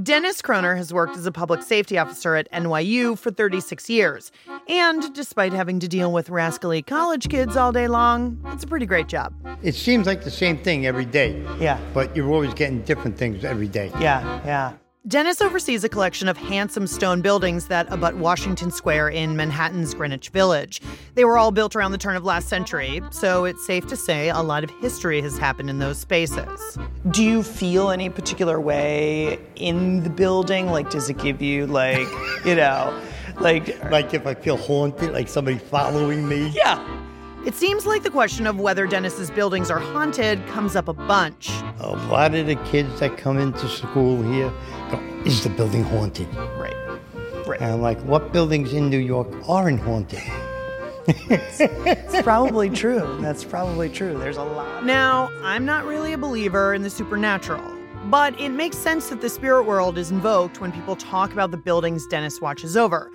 Dennis Kroner has worked as a public safety officer at NYU for 36 years. And despite having to deal with rascally college kids all day long, it's a pretty great job. It seems like the same thing every day. Yeah. But you're always getting different things every day. Yeah, yeah. Dennis oversees a collection of handsome stone buildings that abut Washington Square in Manhattan's Greenwich Village. They were all built around the turn of last century, so it's safe to say a lot of history has happened in those spaces. Do you feel any particular way in the building? Like, does it give you, like, you know, like. Like if I feel haunted, like somebody following me. Yeah. It seems like the question of whether Dennis's buildings are haunted comes up a bunch. A lot of the kids that come into school here go, is the building haunted? Right. Right. And I'm like, what buildings in New York aren't haunted? It's probably true. That's probably true. There's a lot. Now, I'm not really a believer in the supernatural, but it makes sense that the spirit world is invoked when people talk about the buildings Dennis watches over.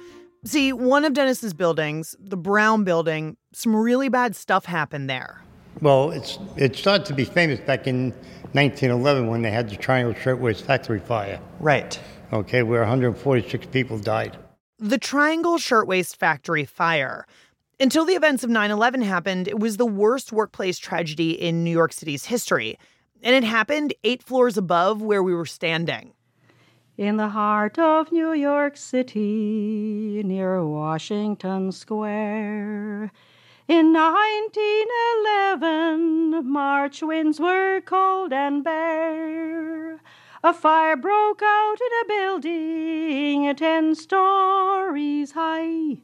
See, one of Dennis's buildings, the Brown building, some really bad stuff happened there. Well, it's it started to be famous back in 1911 when they had the Triangle Shirtwaist Factory fire. Right. Okay, where 146 people died. The Triangle Shirtwaist Factory fire. Until the events of 9 11 happened, it was the worst workplace tragedy in New York City's history. And it happened eight floors above where we were standing. In the heart of New York City, near Washington Square. In 1911, March winds were cold and bare. A fire broke out in a building ten stories high.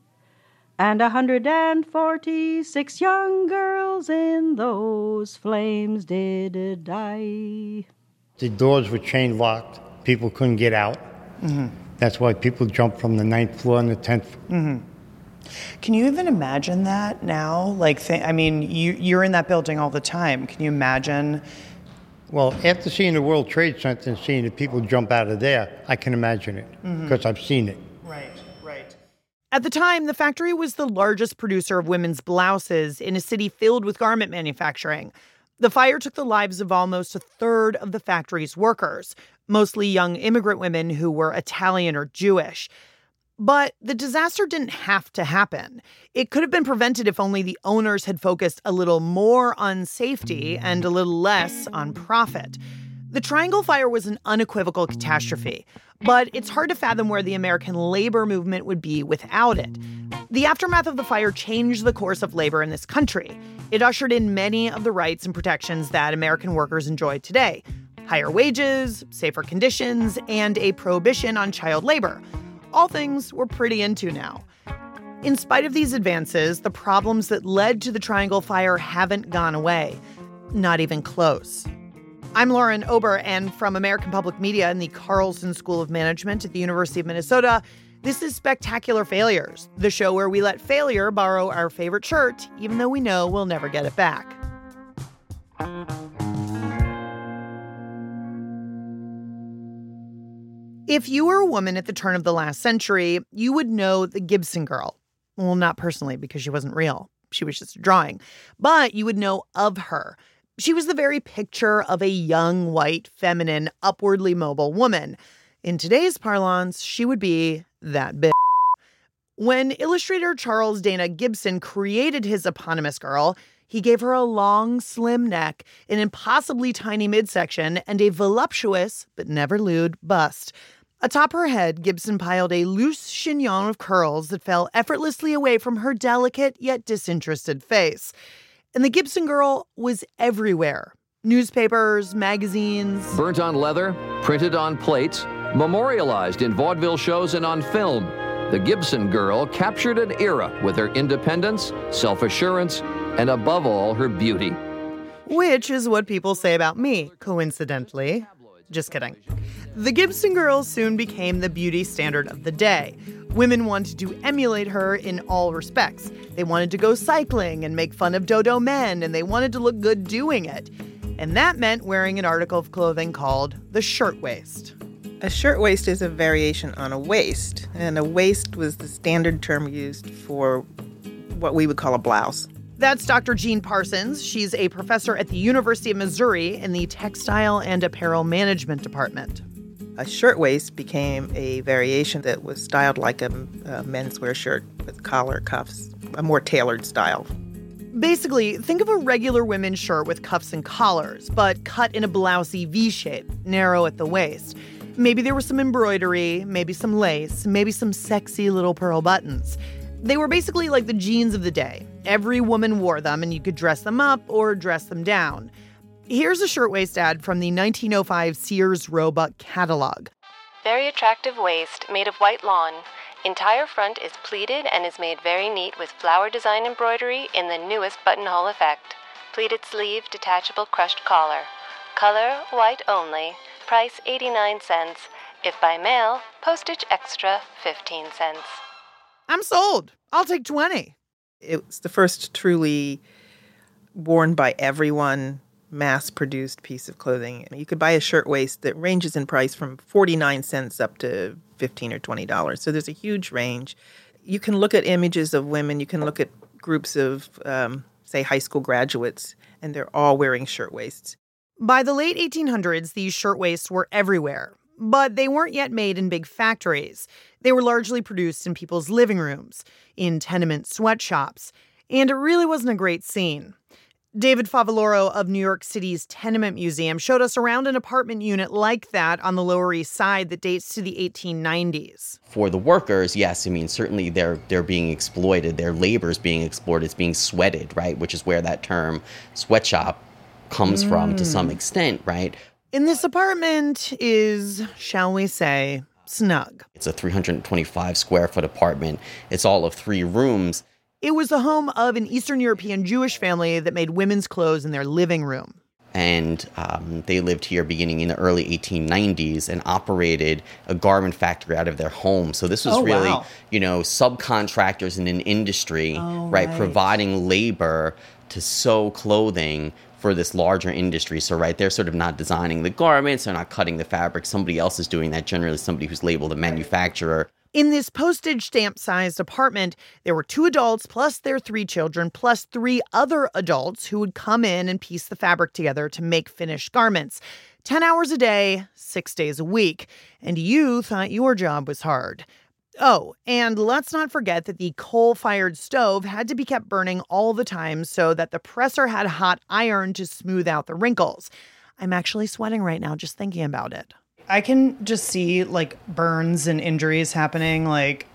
And a 146 young girls in those flames did die. The doors were chain locked. People couldn't get out. Mm-hmm. That's why people jumped from the ninth floor and the tenth. Mm-hmm. Can you even imagine that now? Like, th- I mean, you, you're in that building all the time. Can you imagine? Well, after seeing the World Trade Center and seeing the people jump out of there, I can imagine it mm-hmm. because I've seen it. Right, right. At the time, the factory was the largest producer of women's blouses in a city filled with garment manufacturing. The fire took the lives of almost a third of the factory's workers, mostly young immigrant women who were Italian or Jewish. But the disaster didn't have to happen. It could have been prevented if only the owners had focused a little more on safety and a little less on profit. The Triangle Fire was an unequivocal catastrophe, but it's hard to fathom where the American labor movement would be without it. The aftermath of the fire changed the course of labor in this country. It ushered in many of the rights and protections that American workers enjoy today higher wages, safer conditions, and a prohibition on child labor. All things we're pretty into now. In spite of these advances, the problems that led to the Triangle Fire haven't gone away. Not even close. I'm Lauren Ober, and from American Public Media and the Carlson School of Management at the University of Minnesota, this is Spectacular Failures, the show where we let failure borrow our favorite shirt, even though we know we'll never get it back. If you were a woman at the turn of the last century, you would know the Gibson girl. Well, not personally, because she wasn't real. She was just a drawing. But you would know of her. She was the very picture of a young, white, feminine, upwardly mobile woman. In today's parlance, she would be that bitch. When illustrator Charles Dana Gibson created his eponymous girl, he gave her a long, slim neck, an impossibly tiny midsection, and a voluptuous, but never lewd, bust. Atop her head, Gibson piled a loose chignon of curls that fell effortlessly away from her delicate yet disinterested face. And the Gibson girl was everywhere newspapers, magazines. Burnt on leather, printed on plates, memorialized in vaudeville shows and on film. The Gibson girl captured an era with her independence, self assurance, and above all, her beauty. Which is what people say about me, coincidentally. Just kidding. The Gibson girl soon became the beauty standard of the day. Women wanted to emulate her in all respects. They wanted to go cycling and make fun of dodo men, and they wanted to look good doing it. And that meant wearing an article of clothing called the shirtwaist. A shirtwaist is a variation on a waist, and a waist was the standard term used for what we would call a blouse. That's Dr. Jean Parsons. She's a professor at the University of Missouri in the Textile and Apparel Management Department. a shirtwaist became a variation that was styled like a, a menswear shirt with collar, cuffs, a more tailored style. Basically, think of a regular women's shirt with cuffs and collars, but cut in a blousey V shape, narrow at the waist. Mm. Maybe there was some embroidery, maybe some lace, maybe some sexy little pearl buttons. They were basically like the jeans of the day. Every woman wore them, and you could dress them up or dress them down. Here's a shirtwaist ad from the 1905 Sears Roebuck catalog. Very attractive waist made of white lawn. Entire front is pleated and is made very neat with flower design embroidery in the newest buttonhole effect. Pleated sleeve, detachable crushed collar. Color white only. Price 89 cents. If by mail, postage extra 15 cents. I'm sold. I'll take 20. It's the first truly worn by everyone mass produced piece of clothing. You could buy a shirtwaist that ranges in price from 49 cents up to 15 or 20 dollars. So there's a huge range. You can look at images of women, you can look at groups of um, say high school graduates and they're all wearing shirtwaists. By the late 1800s, these shirtwaists were everywhere, but they weren't yet made in big factories. They were largely produced in people's living rooms, in tenement sweatshops, and it really wasn't a great scene. David Favaloro of New York City's Tenement Museum showed us around an apartment unit like that on the Lower East Side that dates to the 1890s. For the workers, yes, I mean certainly they're they're being exploited. Their labor is being exploited. It's being sweated, right? Which is where that term sweatshop comes mm. from to some extent, right? In this apartment is, shall we say, snug. It's a 325 square foot apartment. It's all of three rooms. It was the home of an Eastern European Jewish family that made women's clothes in their living room. And um, they lived here beginning in the early 1890s and operated a garment factory out of their home. So this was oh, really, wow. you know, subcontractors in an industry, oh, right, right, providing labor to sew clothing for this larger industry. So, right, they're sort of not designing the garments, they're not cutting the fabric. Somebody else is doing that, generally, somebody who's labeled a manufacturer. In this postage stamp sized apartment, there were two adults plus their three children, plus three other adults who would come in and piece the fabric together to make finished garments. 10 hours a day, six days a week. And you thought your job was hard. Oh, and let's not forget that the coal fired stove had to be kept burning all the time so that the presser had hot iron to smooth out the wrinkles. I'm actually sweating right now just thinking about it. I can just see like burns and injuries happening like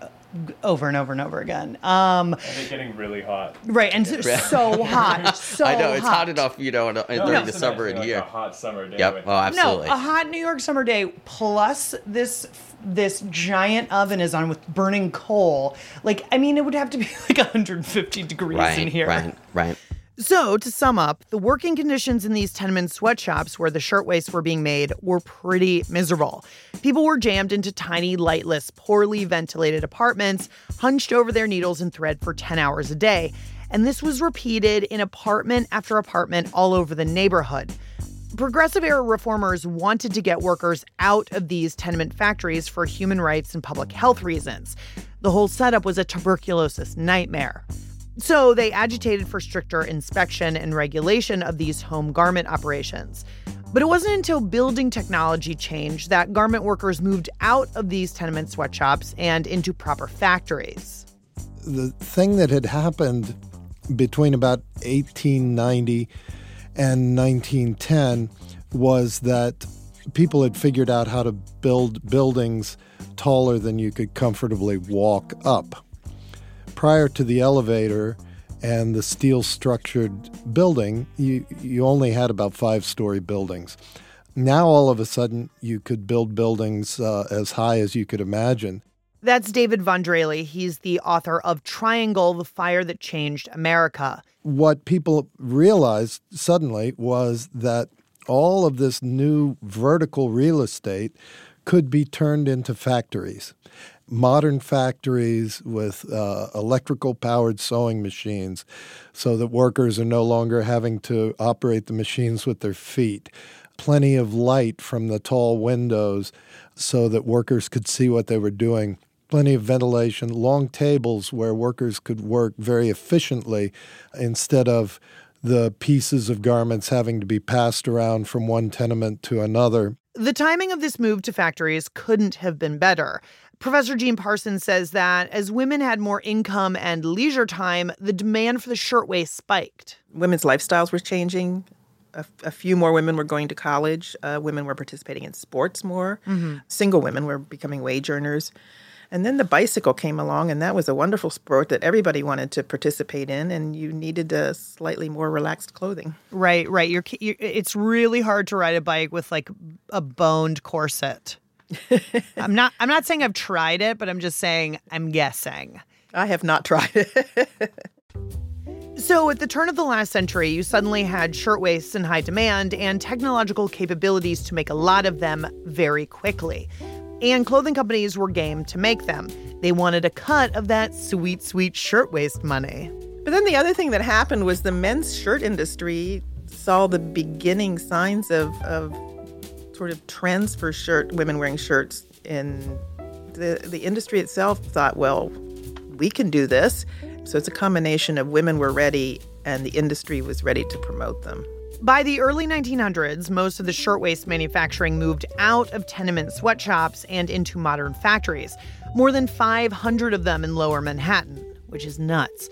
over and over and over again. Um, and they're getting really hot. Right, and so hot, so I know it's hot. hot enough, you know, in, in, No, during it's the nice, summer like and here. A hot summer day. Yep. Oh, absolutely. No, a hot New York summer day plus this this giant oven is on with burning coal. Like, I mean, it would have to be like 150 degrees right, in here. right, right. So, to sum up, the working conditions in these tenement sweatshops where the shirtwaists were being made were pretty miserable. People were jammed into tiny, lightless, poorly ventilated apartments, hunched over their needles and thread for 10 hours a day. And this was repeated in apartment after apartment all over the neighborhood. Progressive era reformers wanted to get workers out of these tenement factories for human rights and public health reasons. The whole setup was a tuberculosis nightmare. So they agitated for stricter inspection and regulation of these home garment operations. But it wasn't until building technology changed that garment workers moved out of these tenement sweatshops and into proper factories. The thing that had happened between about 1890 and 1910 was that people had figured out how to build buildings taller than you could comfortably walk up prior to the elevator and the steel structured building, you, you only had about five story buildings. Now, all of a sudden, you could build buildings uh, as high as you could imagine. That's David Von Drehle. He's the author of Triangle The Fire That Changed America. What people realized suddenly was that all of this new vertical real estate could be turned into factories modern factories with uh, electrical powered sewing machines so that workers are no longer having to operate the machines with their feet. Plenty of light from the tall windows so that workers could see what they were doing. Plenty of ventilation, long tables where workers could work very efficiently instead of the pieces of garments having to be passed around from one tenement to another. The timing of this move to factories couldn't have been better. Professor Jean Parsons says that as women had more income and leisure time, the demand for the shirtwaist spiked. Women's lifestyles were changing. A, a few more women were going to college. Uh, women were participating in sports more. Single women were becoming wage earners. And then the bicycle came along, and that was a wonderful sport that everybody wanted to participate in, and you needed a slightly more relaxed clothing. Right, right. You're, you're it's really hard to ride a bike with like a boned corset. I'm not I'm not saying I've tried it, but I'm just saying I'm guessing. I have not tried it. So, at the turn of the last century, you suddenly had shirtwaists in high demand and technological capabilities to make a lot of them very quickly. And clothing companies were game to make them. They wanted a cut of that sweet, sweet shirtwaist money. But then the other thing that happened was the men's shirt industry saw the beginning signs of, of sort of trends for shirt women wearing shirts and the the industry itself thought, well, we can do this. So it's a combination of women were ready and the industry was ready to promote them. By the early 1900s, most of the shirtwaist manufacturing moved out of tenement sweatshops and into modern factories. More than 500 of them in lower Manhattan, which is nuts.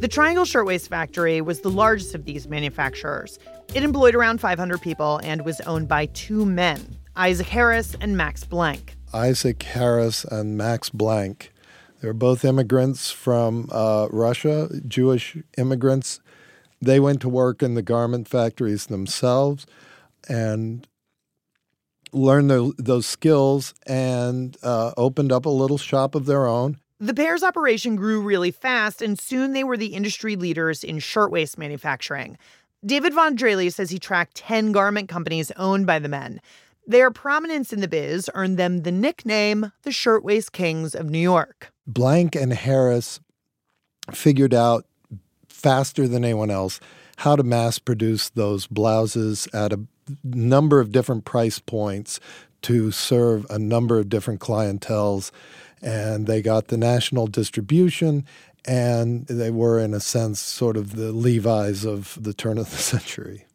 The Triangle Shirtwaist Factory was the largest of these manufacturers. It employed around 500 people and was owned by two men, Isaac Harris and Max Blank. Isaac Harris and Max Blank. They were both immigrants from uh, Russia, Jewish immigrants. They went to work in the garment factories themselves and learned tho- those skills and uh, opened up a little shop of their own. The pair's operation grew really fast, and soon they were the industry leaders in shirtwaist manufacturing. David Von Drehle says he tracked 10 garment companies owned by the men. Their prominence in the biz earned them the nickname the Shirtwaist Kings of New York. Blank and Harris figured out faster than anyone else how to mass produce those blouses at a number of different price points to serve a number of different clientels. And they got the national distribution, and they were, in a sense, sort of the Levi's of the turn of the century.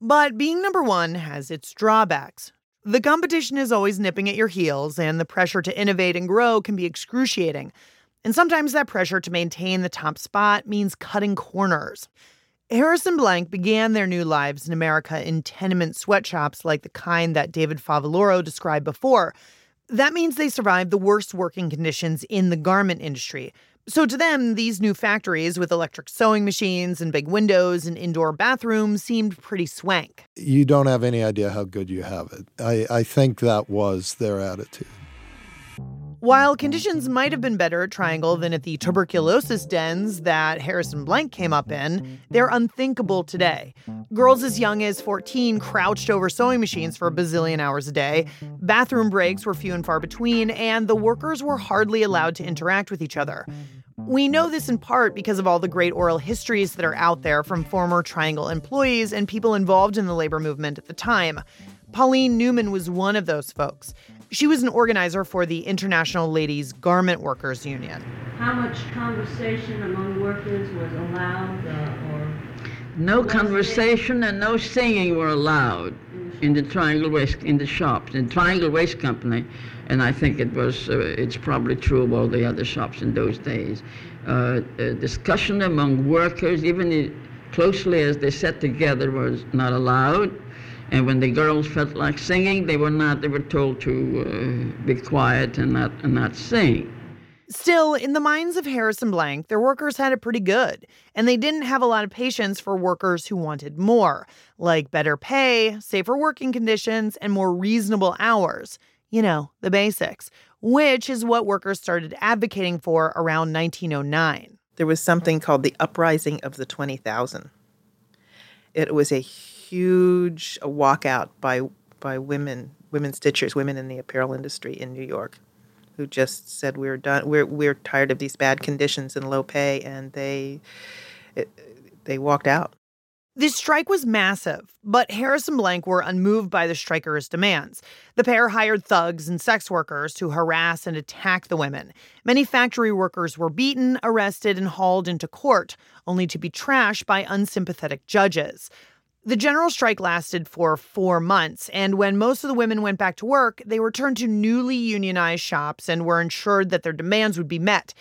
But being number one has its drawbacks. The competition is always nipping at your heels, and the pressure to innovate and grow can be excruciating. And sometimes that pressure to maintain the top spot means cutting corners. Harris and Blank began their new lives in America in tenement sweatshops like the kind that David Favaloro described before. That means they survived the worst working conditions in the garment industry. So to them, these new factories with electric sewing machines and big windows and indoor bathrooms seemed pretty swank. You don't have any idea how good you have it. I, I think that was their attitude. While conditions might have been better at Triangle than at the tuberculosis dens that Harris and Blank came up in, they're unthinkable today. Girls as young as 14 crouched over sewing machines for a bazillion hours a day, bathroom breaks were few and far between, and the workers were hardly allowed to interact with each other. We know this in part because of all the great oral histories that are out there from former Triangle employees and people involved in the labor movement at the time. Pauline Newman was one of those folks. She was an organizer for the International Ladies Garment Workers Union. How much conversation among workers was allowed uh, or No conversation and no singing were allowed in the Triangle Waist in the shops, in Triangle Waist Company, and I think it was uh, it's probably true of all the other shops in those days. Uh, uh, discussion among workers, even i- closely as they sat together, was not allowed. And when the girls felt like singing, they were not. They were told to uh, be quiet and not and not sing. Still, in the minds of Harris and Blank, their workers had it pretty good, and they didn't have a lot of patience for workers who wanted more, like better pay, safer working conditions, and more reasonable hours. You know, the basics, which is what workers started advocating for around 1909. There was something called the Uprising of the 20,000. It was a huge walkout by by women, women stitchers, women in the apparel industry in New York, who just said we're done. We're we're tired of these bad conditions and low pay, and they it, they walked out. This strike was massive, but Harris and Blank were unmoved by the strikers' demands. The pair hired thugs and sex workers to harass and attack the women. Many factory workers were beaten, arrested, and hauled into court, only to be trashed by unsympathetic judges. The general strike lasted for four months, and when most of the women went back to work, they returned to newly unionized shops and were ensured that their demands would be met,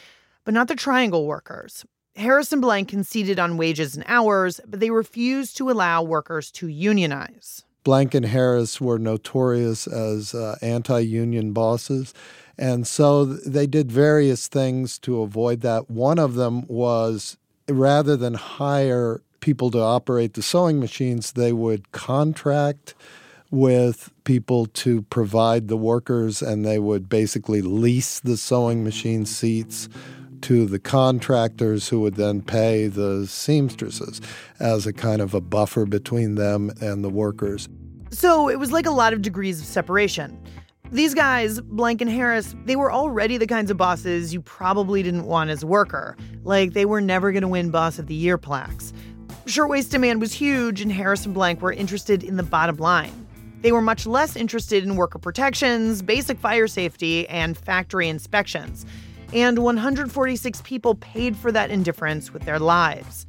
but not the triangle workers. Harris and Blank conceded on wages and hours, but they refused to allow workers to unionize. Blank and Harris were notorious as uh, anti union bosses. And so they did various things to avoid that. One of them was rather than hire people to operate the sewing machines, they would contract with people to provide the workers, and they would basically lease the sewing machine seats to the contractors who would then pay the seamstresses as a kind of a buffer between them and the workers. So it was like a lot of degrees of separation. These guys, Blank and Harris, they were already the kinds of bosses you probably didn't want as a worker. Like they were never going to win Boss of the Year plaques. Shirtwaist demand was huge, and Harris and Blank were interested in the bottom line. They were much less interested in worker protections, basic fire safety, and factory inspections. And 146 people paid for that indifference with their lives.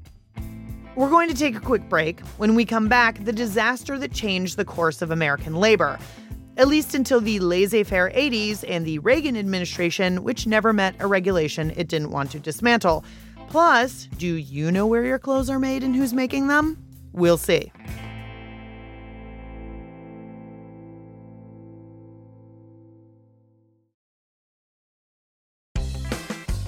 We're going to take a quick break. When we come back, the disaster that changed the course of American labor, at least until the laissez faire 80s and the Reagan administration, which never met a regulation it didn't want to dismantle. Plus, do you know where your clothes are made and who's making them? We'll see.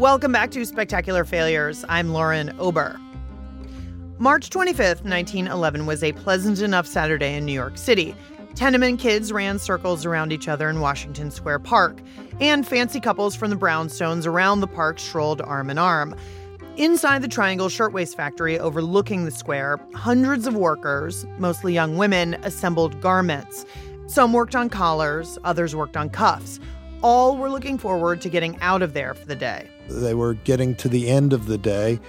Welcome back to Spectacular Failures. I'm Lauren Ober. March 25th, 1911 was a pleasant enough Saturday in New York City. Tenement kids ran circles around each other in Washington Square Park, and fancy couples from the brownstones around the park strolled arm in arm. Inside the Triangle Shirtwaist Factory overlooking the square, hundreds of workers, mostly young women, assembled garments. Some worked on collars, others worked on cuffs. All were looking forward to getting out of there for the day. They were getting to the end of the day,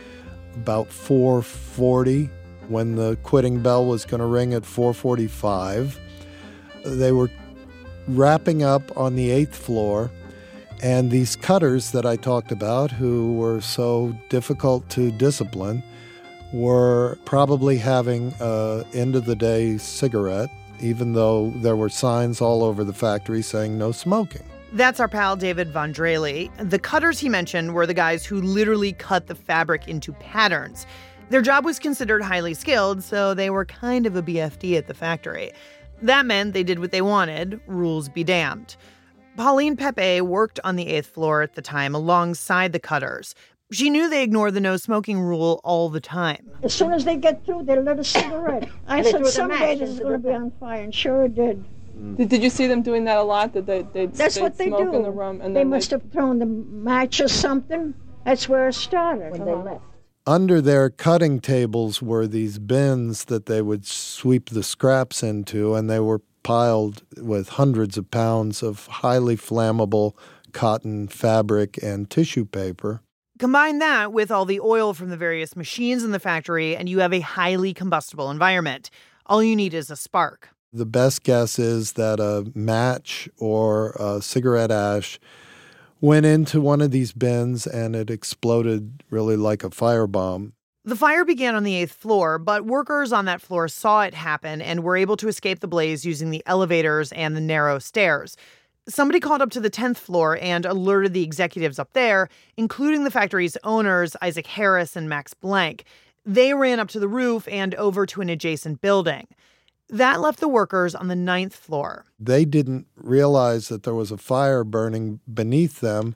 about 4:40 when the quitting bell was going to ring at 4:45. They were wrapping up on the 8th floor and these cutters that I talked about who were so difficult to discipline were probably having a end of the day cigarette even though there were signs all over the factory saying no smoking. That's our pal David Von Drehle. The cutters he mentioned were the guys who literally cut the fabric into patterns. Their job was considered highly skilled, so they were kind of a BFD at the factory. That meant they did what they wanted, rules be damned. Pauline Pepe worked on the eighth floor at the time alongside the cutters. She knew they ignored the no smoking rule all the time. As soon as they get through, they lit a cigarette. I said, someday this is going to be on fire, and sure it did. Mm. Did, did you see them doing that a lot? That they they'd, That's they'd what they smoke do. in the room and they must have thrown the match or something. That's where it started. When they left. Under their cutting tables were these bins that they would sweep the scraps into, and they were piled with hundreds of pounds of highly flammable cotton fabric and tissue paper. Combine that with all the oil from the various machines in the factory, and you have a highly combustible environment. All you need is a spark. The best guess is that a match or a cigarette ash went into one of these bins and it exploded really like a firebomb. The fire began on the eighth floor, but workers on that floor saw it happen and were able to escape the blaze using the elevators and the narrow stairs. Somebody called up to the 10th floor and alerted the executives up there, including the factory's owners, Isaac Harris and Max Blank. They ran up to the roof and over to an adjacent building. That left the workers on the ninth floor. They didn't realize that there was a fire burning beneath them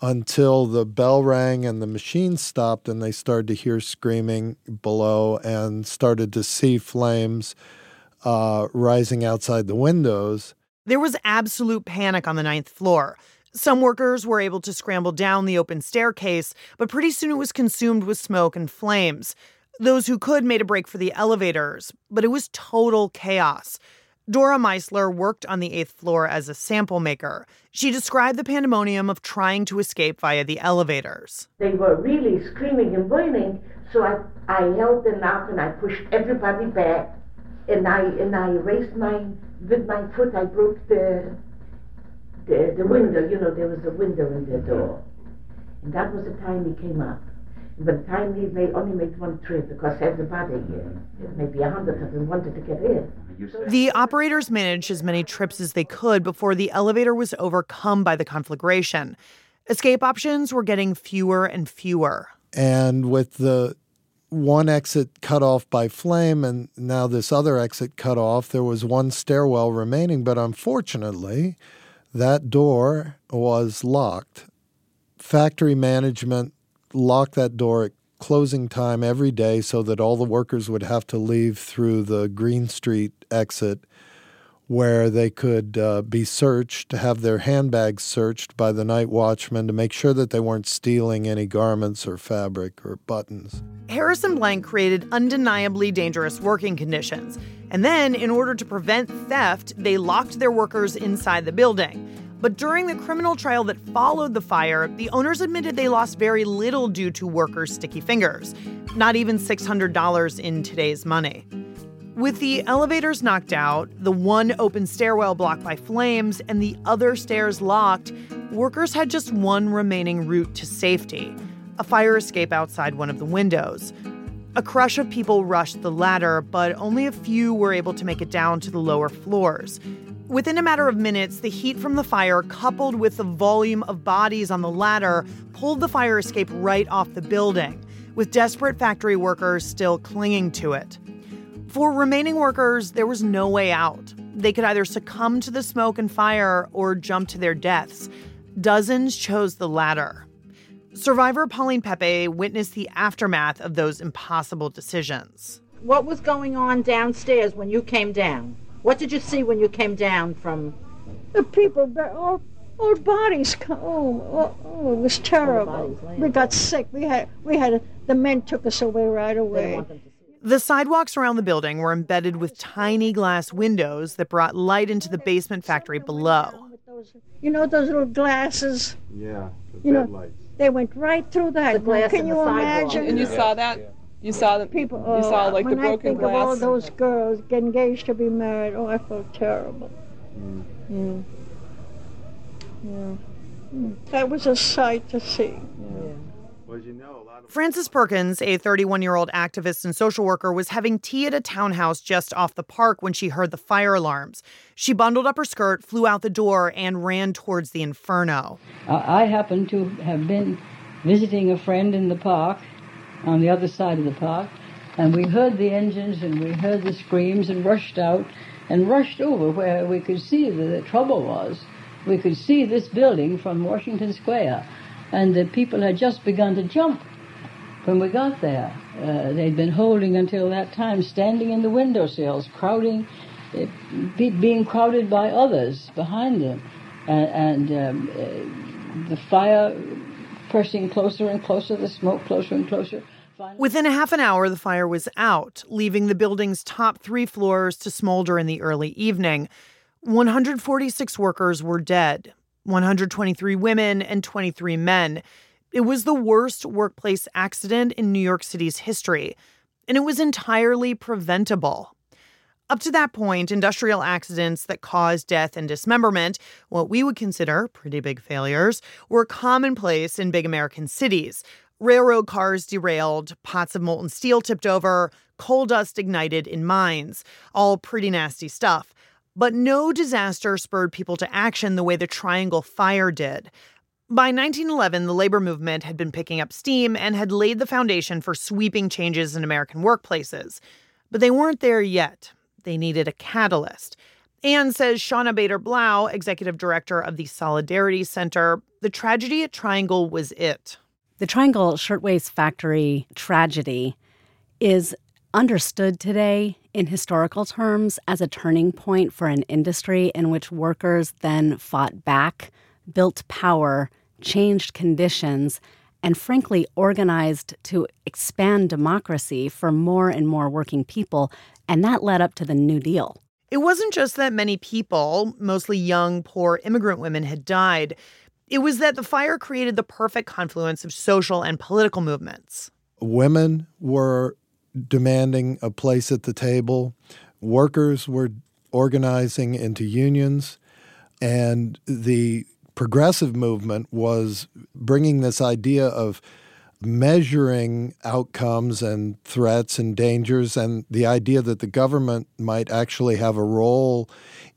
until the bell rang and the machine stopped and they started to hear screaming below and started to see flames uh, rising outside the windows. There was absolute panic on the ninth floor. Some workers were able to scramble down the open staircase, but pretty soon it was consumed with smoke and flames. Those who could made a break for the elevators, but it was total chaos. Dora Meisler worked on the eighth floor as a sample maker. She described the pandemonium of trying to escape via the elevators. They were really screaming and whining, so I, I held them out and I pushed everybody back, and I and I raised my with my foot. I broke the the, the window. You know, there was a window in the door, and that was the time he came up. By the time he made, only made one trip because everybody, uh, maybe a hundred of them, wanted to get in. The operators managed as many trips as they could before the elevator was overcome by the conflagration. Escape options were getting fewer and fewer. And with the one exit cut off by flame and now this other exit cut off, there was one stairwell remaining. But unfortunately, that door was locked. Factory management locked that door at closing time every day so that all the workers would have to leave through the Greene Street exit where they could uh, be searched, have their handbags searched by the night watchman to make sure that they weren't stealing any garments or fabric or buttons. Harris and Blank created undeniably dangerous working conditions. And then, in order to prevent theft, they locked their workers inside the building. But during the criminal trial that followed the fire, the owners admitted they lost very little due to workers' sticky fingers, not even $600 in today's money. With the elevators knocked out, the one open stairwell blocked by flames, and the other stairs locked, workers had just one remaining route to safety a fire escape outside one of the windows. A crush of people rushed the ladder, but only a few were able to make it down to the lower floors. Within a matter of minutes, the heat from the fire, coupled with the volume of bodies on the ladder, pulled the fire escape right off the building, with desperate factory workers still clinging to it. For remaining workers, there was no way out. They could either succumb to the smoke and fire or jump to their deaths. Dozens chose the latter. Survivor Pauline Pepe witnessed the aftermath of those impossible decisions. What was going on downstairs when you came down? What did you see when you came down from? The people, all, all bodies. Oh, oh, oh, it was terrible. We got sick. We had, we had, the men took us away right away. The sidewalks around the building were embedded with tiny glass windows that brought light into the basement factory below. You know those little glasses? Yeah, you know, they went right through that. Can you imagine? And you saw that? You saw the people. You saw like the broken I think glass. of all those girls get engaged to be married, oh, I felt terrible. Mm. Yeah. Mm. That was a sight to see. Well, you know, a lot of Frances Perkins, a 31 year old activist and social worker, was having tea at a townhouse just off the park when she heard the fire alarms. She bundled up her skirt, flew out the door, and ran towards the inferno. I I happened to have been visiting a friend in the park, on the other side of the park, and we heard the engines and we heard the screams and rushed out and rushed over where we could see that the trouble was. We could see this building from Washington Square, and the people had just begun to jump when we got there. Uh, they'd been holding until that time, standing in the windowsills, crowding, uh, be, being crowded by others behind them, and, and um, uh, the fire pressing closer and closer, the smoke closer and closer. Within a half an hour, the fire was out, leaving the building's top three floors to smolder in the early evening. 146 workers were dead, 123 women and 23 men. It was the worst workplace accident in New York City's history, and it was entirely preventable. Up to that point, industrial accidents that caused death and dismemberment, what we would consider pretty big failures, were commonplace in big American cities. Railroad cars derailed, pots of molten steel tipped over, coal dust ignited in mines, all pretty nasty stuff. But no disaster spurred people to action the way the Triangle Fire did. By 1911, the labor movement had been picking up steam and had laid the foundation for sweeping changes in American workplaces. But they weren't there yet. They needed a catalyst. And says Shawna Bader Blau, executive director of the Solidarity Center, the tragedy at Triangle was it. The Triangle Shirtwaist Factory tragedy is understood today in historical terms as a turning point for an industry in which workers then fought back, built power, changed conditions, and frankly organized to expand democracy for more and more working people. And that led up to the New Deal. It wasn't just that many people, mostly young, poor immigrant women, had died. It was that the fire created the perfect confluence of social and political movements. Women were demanding a place at the table, workers were organizing into unions, and the progressive movement was bringing this idea of measuring outcomes and threats and dangers, and the idea that the government might actually have a role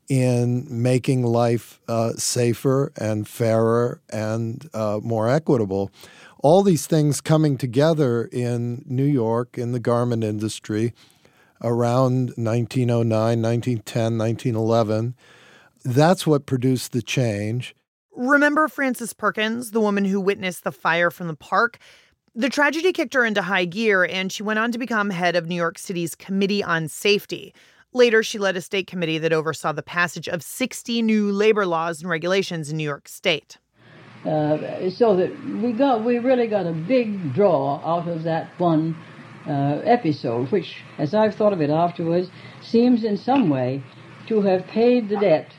in making life uh, safer and fairer and uh, more equitable. All these things coming together in New York in the garment industry around 1909, 1910, 1911. That's what produced the change. Remember Frances Perkins, the woman who witnessed the fire from the park? The tragedy kicked her into high gear, and she went on to become head of New York City's Committee on Safety. Later, she led a state committee that oversaw the passage of 60 new labor laws and regulations in New York State. Uh, so that we got, we really got a big draw out of that one uh, episode, which, as I've thought of it afterwards, seems in some way to have paid the debt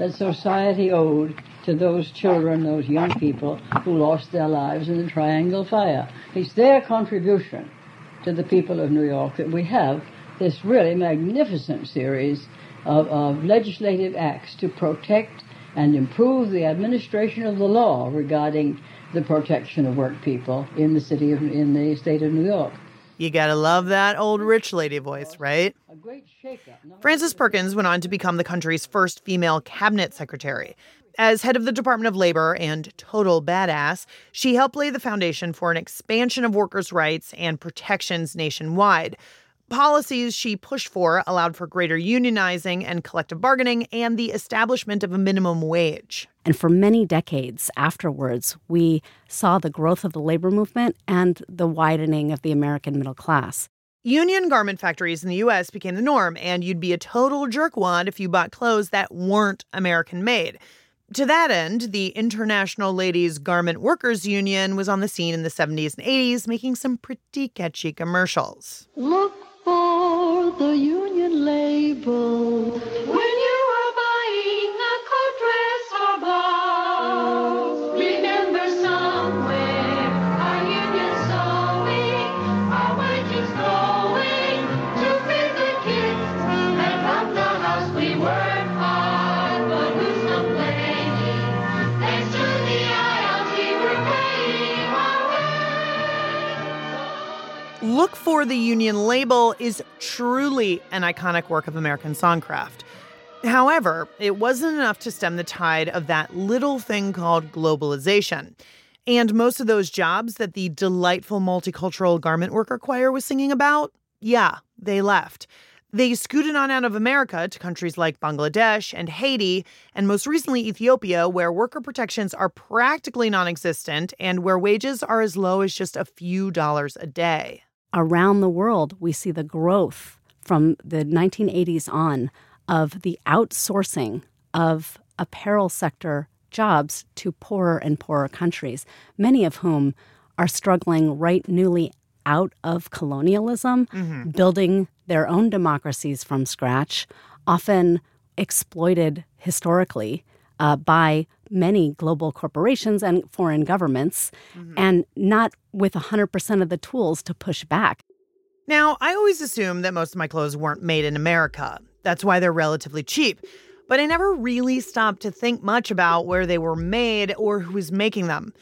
that society owed to those children, those young people who lost their lives in the Triangle Fire. It's their contribution to the people of New York that we have this really magnificent series of, of legislative acts to protect and improve the administration of the law regarding the protection of work people in the city of in the state of New York. You gotta love that old rich lady voice, right? Frances Perkins went on to become the country's first female cabinet secretary. As head of the Department of Labor and total badass, she helped lay the foundation for an expansion of workers' rights and protections nationwide. Policies she pushed for allowed for greater unionizing and collective bargaining and the establishment of a minimum wage. And for many decades afterwards, we saw the growth of the labor movement and the widening of the American middle class. Union garment factories in the US became the norm, and you'd be a total jerkwad if you bought clothes that weren't American made. To that end, the International Ladies Garment Workers Union was on the scene in the 70s and 80s, making some pretty catchy commercials. Look for the union label Look for the Union label is truly an iconic work of American songcraft. However, it wasn't enough to stem the tide of that little thing called globalization. And most of those jobs that the delightful multicultural garment worker choir was singing about, yeah, they left. They scooted on out of America to countries like Bangladesh and Haiti, and most recently Ethiopia, where worker protections are practically non existent and where wages are as low as just a few dollars a day. Around the world, we see the growth from the 1980s on of the outsourcing of apparel sector jobs to poorer and poorer countries, many of whom are struggling right newly out of colonialism, Mhm. building their own democracies from scratch, often exploited historically uh, by many global corporations and foreign governments, mm-hmm. and not with 100% of the tools to push back. Now, I always assumed that most of my clothes weren't made in America. That's why they're relatively cheap. But I never really stopped to think much about where they were made or who was making them.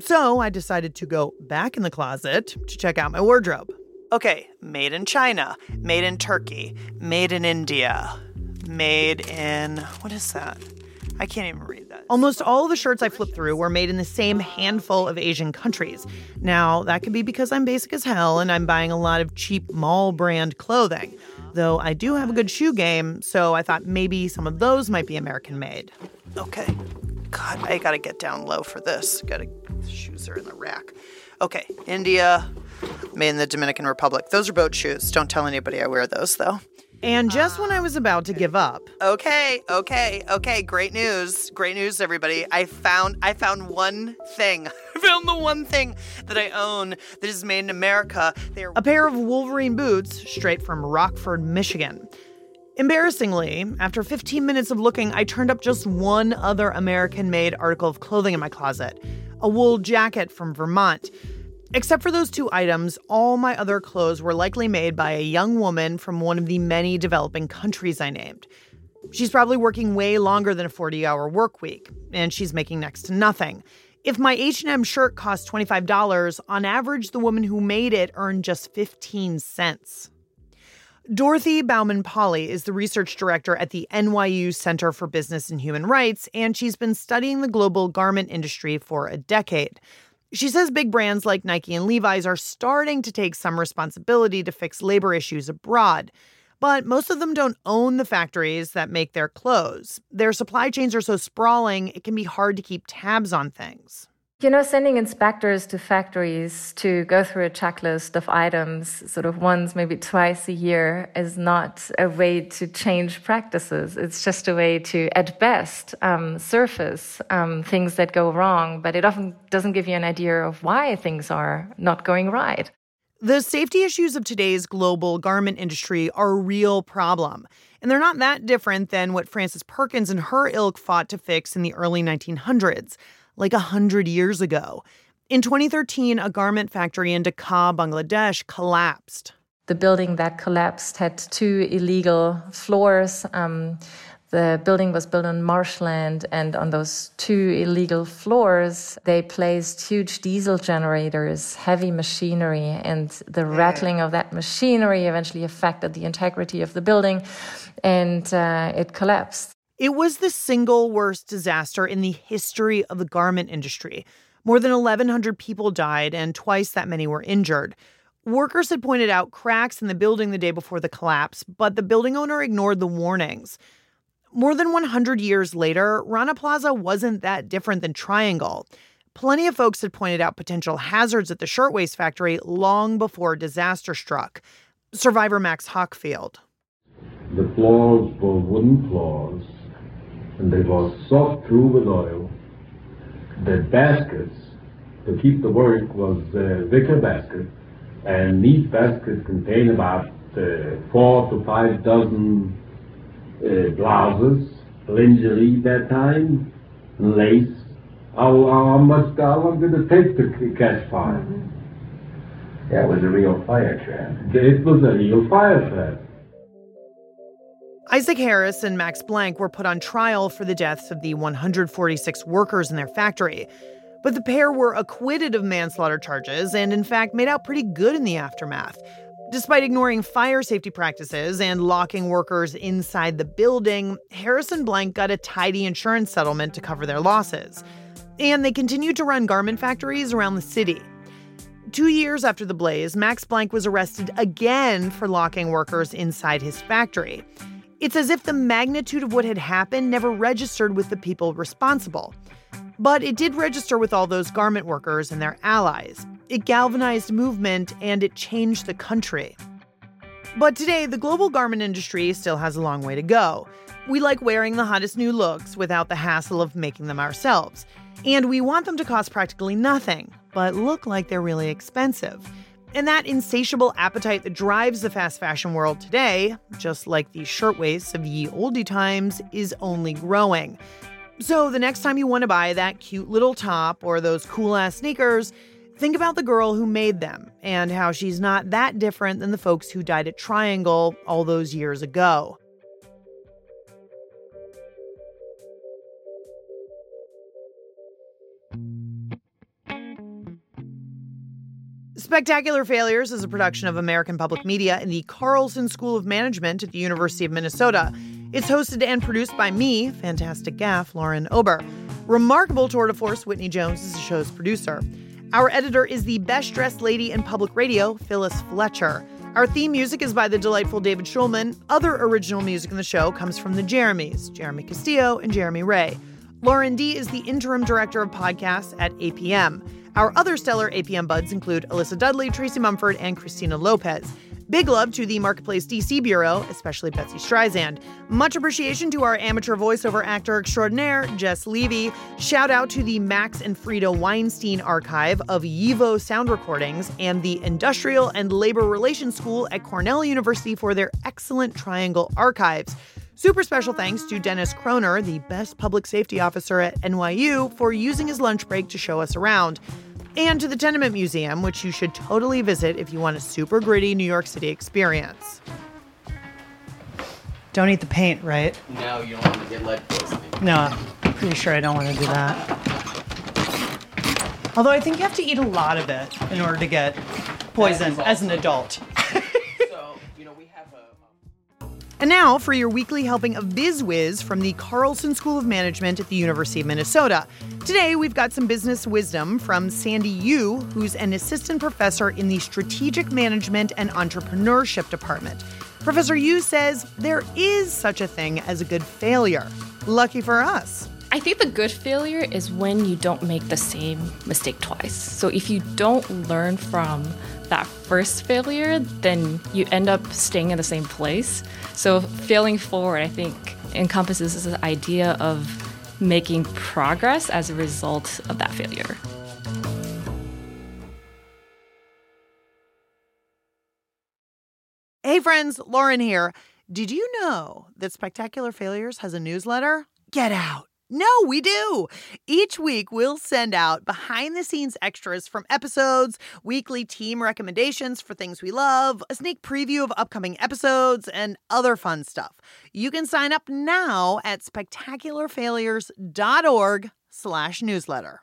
So I decided to go back in the closet to check out my wardrobe. Okay, made in China, made in Turkey, made in India, made in, what is that? I can't even read that. Almost all the shirts I flipped through were made in the same handful of Asian countries. Now, that could be because I'm basic as hell and I'm buying a lot of cheap mall brand clothing. Though I do have a good shoe game, so I thought maybe some of those might be American made. Okay. God, I gotta get down low for this. Gotta, shoes are in the rack. Okay, India, made in the Dominican Republic. Those are boat shoes. Don't tell anybody I wear those, though. And just when I was about to give up. Okay, okay, okay. Great news. Great news, everybody. I found I found one thing. I found the one thing that I own that is made in America. They're a pair of Wolverine boots straight from Rockford, Michigan. Embarrassingly, after 15 minutes of looking, I turned up just one other American made article of clothing in my closet a wool jacket from Vermont. Except for those two items, all my other clothes were likely made by a young woman from one of the many developing countries I named. She's probably working way longer than a 40-hour work week, and she's making next to nothing. If my H&M shirt cost $25, on average the woman who made it earned just 15 cents. Dorothy Baumann-Pauly is the research director at the NYU Center for Business and Human Rights, and she's been studying the global garment industry for a decade. She says big brands like Nike and Levi's are starting to take some responsibility to fix labor issues abroad. But most of them don't own the factories that make their clothes. Their supply chains are so sprawling, it can be hard to keep tabs on things. You know, sending inspectors to factories to go through a checklist of items, sort of once, maybe twice a year, is not a way to change practices. It's just a way to, at best, um, surface um, things that go wrong, but it often doesn't give you an idea of why things are not going right. The safety issues of today's global garment industry are a real problem. And they're not that different than what Frances Perkins and her ilk fought to fix in the early 1900s like a hundred years ago. In 2013, a garment factory in Dhaka, Bangladesh collapsed. The building that collapsed had two illegal floors. Um, the building was built on marshland, and on those two illegal floors, they placed huge diesel generators, heavy machinery, and the rattling of that machinery eventually affected the integrity of the building, and uh, it collapsed. It was the single worst disaster in the history of the garment industry. More than 1,100 people died, and twice that many were injured. Workers had pointed out cracks in the building the day before the collapse, but the building owner ignored the warnings. More than 100 years later, Rana Plaza wasn't that different than Triangle. Plenty of folks had pointed out potential hazards at the shirtwaist factory long before disaster struck. Survivor Max Hochfield. The floors were wooden floors and they were soaked through with oil. The baskets to keep the work was uh, wicker basket, and each basket contained about uh, four to five dozen uh, blouses, lingerie that time, lace. How, how much how long did it take to catch fire? It was a real fire trap. It was a real fire trap. Isaac Harris and Max Blank were put on trial for the deaths of the 146 workers in their factory. But the pair were acquitted of manslaughter charges and, in fact, made out pretty good in the aftermath. Despite ignoring fire safety practices and locking workers inside the building, Harris and Blank got a tidy insurance settlement to cover their losses. And they continued to run garment factories around the city. Two years after the blaze, Max Blank was arrested again for locking workers inside his factory. It's as if the magnitude of what had happened never registered with the people responsible. But it did register with all those garment workers and their allies. It galvanized movement and it changed the country. But today, the global garment industry still has a long way to go. We like wearing the hottest new looks without the hassle of making them ourselves. And we want them to cost practically nothing, but look like they're really expensive. And that insatiable appetite that drives the fast fashion world today, just like the shirtwaists of ye oldie times, is only growing. So the next time you want to buy that cute little top or those cool ass sneakers, think about the girl who made them and how she's not that different than the folks who died at Triangle all those years ago. Spectacular Failures is a production of American Public Media and the Carlson School of Management at the University of Minnesota. It's hosted and produced by me, fantastic gaff, Lauren Ober. Remarkable tour de force, Whitney Jones is the show's producer. Our editor is the best dressed lady in public radio, Phyllis Fletcher. Our theme music is by the delightful David Schulman. Other original music in the show comes from the Jeremys, Jeremy Castillo and Jeremy Ray. Lauren Dee is the interim director of podcasts at APM. Our other stellar APM buds include Alyssa Dudley, Tracy Mumford, and Christina Lopez. Big love to the Marketplace DC Bureau, especially Betsy Streisand. Much appreciation to our amateur voiceover actor extraordinaire, Jess Levy. Shout out to the Max and Frida Weinstein archive of YIVO sound recordings and the Industrial and Labor Relations School at Cornell University for their excellent triangle archives. Super special thanks to Dennis Kroner, the best public safety officer at NYU, for using his lunch break to show us around and to the Tenement Museum, which you should totally visit if you want a super gritty New York City experience. Don't eat the paint, right? No, you don't want to get lead poisoning. No, I'm pretty sure I don't want to do that. Although I think you have to eat a lot of it in order to get poisoned as an adult. And now for your weekly helping of Biz Wiz from the Carlson School of Management at the University of Minnesota. Today, we've got some business wisdom from Sandy Yu, who's an assistant professor in the Strategic Management and Entrepreneurship Department. Professor Yu says there is such a thing as a good failure. Lucky for us. I think the good failure is when you don't make the same mistake twice. So if you don't learn from that first failure, then you end up staying in the same place. So failing forward, I think, encompasses this idea of making progress as a result of that failure. Hey, friends, Lauren here. Did you know that Spectacular Failures has a newsletter? Get out. No, we do. Each week, we'll send out behind the scenes extras from episodes, weekly team recommendations for things we love, a sneak preview of upcoming episodes, and other fun stuff. You can sign up now at spectacularfailures.org slash newsletter.